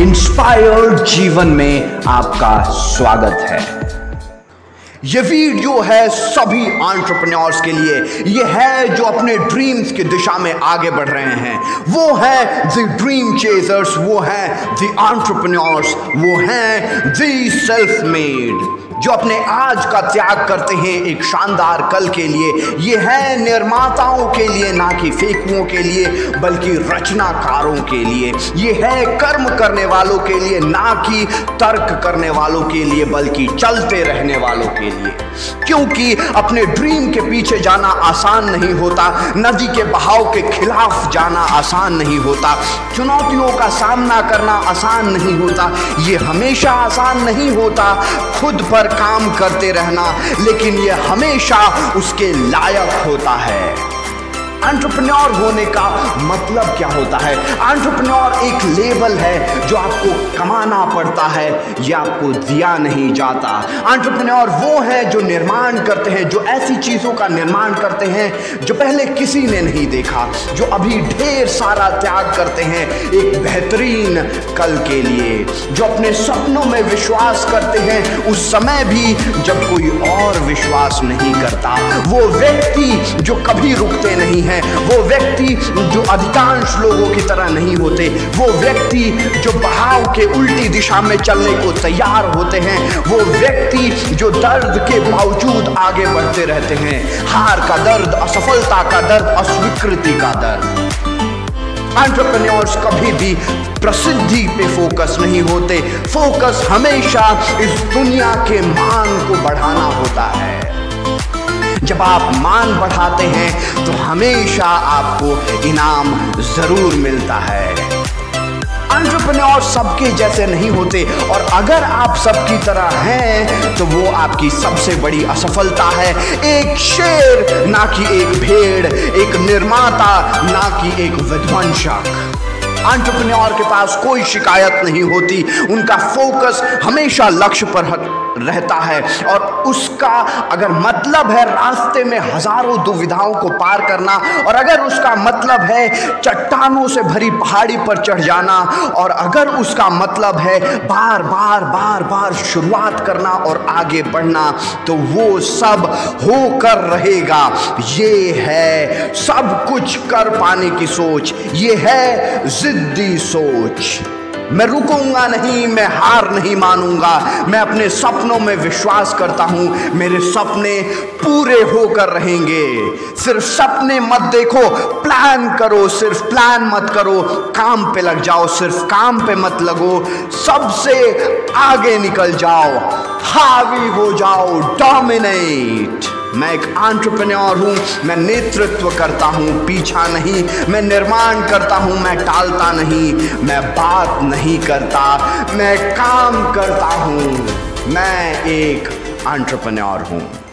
Inspired जीवन में आपका स्वागत है। ये वीडियो है सभी एंटरप्रेन्योर्स के लिए। ये है जो अपने ड्रीम्स की दिशा में आगे बढ़ रहे हैं। वो है द ड्रीम चेजर्स वो है द एंटरप्रेन्योर्स वो है द सेल्फ मेड जो अपने आज का त्याग करते हैं एक शानदार कल के लिए। ये है निर्माताओं के लिए, ना कि फेकुओं के लिए, बल्कि रचनाकारों के लिए। ये है कर्म करने वालों के लिए, ना कि तर्क करने वालों के लिए, बल्कि चलते रहने वालों के लिए। क्योंकि अपने ड्रीम के पीछे जाना आसान नहीं होता, नदी के बहाव के खिलाफ जाना आसान नहीं होता, चुनौतियों का सामना करना आसान नहीं होता। ये हमेशा आसान नहीं होता, खुद पर काम करते रहना लेकिन यह हमेशा उसके लायक होता है। एंटरप्रेन्योर होने का मतलब क्या होता है? एंटरप्रेन्योर एक लेवल है जो आपको कमाना पड़ता है, या आपको दिया नहीं जाता। एंटरप्रेन्योर वो है जो निर्माण करते हैं, जो ऐसी चीज़ों का निर्माण करते हैं जो पहले किसी ने नहीं देखा, जो अभी ढेर सारा त्याग करते हैं एक बेहतरीन कल के लिए, जो अपने सपनों में विश्वास करते हैं, उस समय भी जब कोई और विश्वास नहीं करता। वो व्यक्ति जो कभी रुकते नहीं है हैं। वो व्यक्ति जो अधिकांश लोगों की तरह नहीं होते, वो व्यक्ति जो बहाव के उल्टी दिशा में चलने को तैयार होते हैं, वो व्यक्ति जो दर्द के बावजूद आगे बढ़ते रहते हैं। हार का दर्द, असफलता का दर्द, अस्वीकृति का दर्द। एंटरप्रेन्योर्स कभी भी प्रसिद्धि पे फोकस नहीं होते। फोकस हमेशा इस दुनिया के मान को बढ़ाना होता है। जब आप मान बढ़ाते हैं तो हमेशा आपको इनाम ज़रूर मिलता है। एंटरप्रेन्योर सबके जैसे नहीं होते, और अगर आप सबकी तरह हैं तो वो आपकी सबसे बड़ी असफलता है। एक शेर, ना कि एक भेड़, एक निर्माता, ना कि एक विध्वंसक। एंटरप्रेन्योर के पास कोई शिकायत नहीं होती, उनका फोकस हमेशा लक्ष्य पर रहता है और उसका अगर मतलब है रास्ते में हज़ारों दुविधाओं को पार करना और अगर उसका मतलब है चट्टानों से भरी पहाड़ी पर चढ़ जाना और अगर उसका मतलब है बार बार बार बार शुरुआत करना और आगे बढ़ना तो वो सब होकर रहेगा। ये है सब कुछ कर पाने की सोच, ये है जिद्दी सोच। मैं रुकूँगा नहीं, मैं हार नहीं मानूँगा। मैं अपने सपनों में विश्वास करता हूँ, मेरे सपने पूरे होकर रहेंगे। सिर्फ़ सपने मत देखो, प्लान करो, सिर्फ़ प्लान मत करो, काम पे लग जाओ, सिर्फ़ काम पे मत लगो। सबसे आगे निकल जाओ, हावी हो जाओ, डोमिनेट। मैं एक आंट्रप्रन्योर हूँ, मैं नेतृत्व करता हूँ, पीछा नहीं, मैं निर्माण करता हूँ, मैं टालता नहीं, मैं बात नहीं करता, मैं काम करता हूँ, मैं एक आंट्रप्रन्योर हूँ।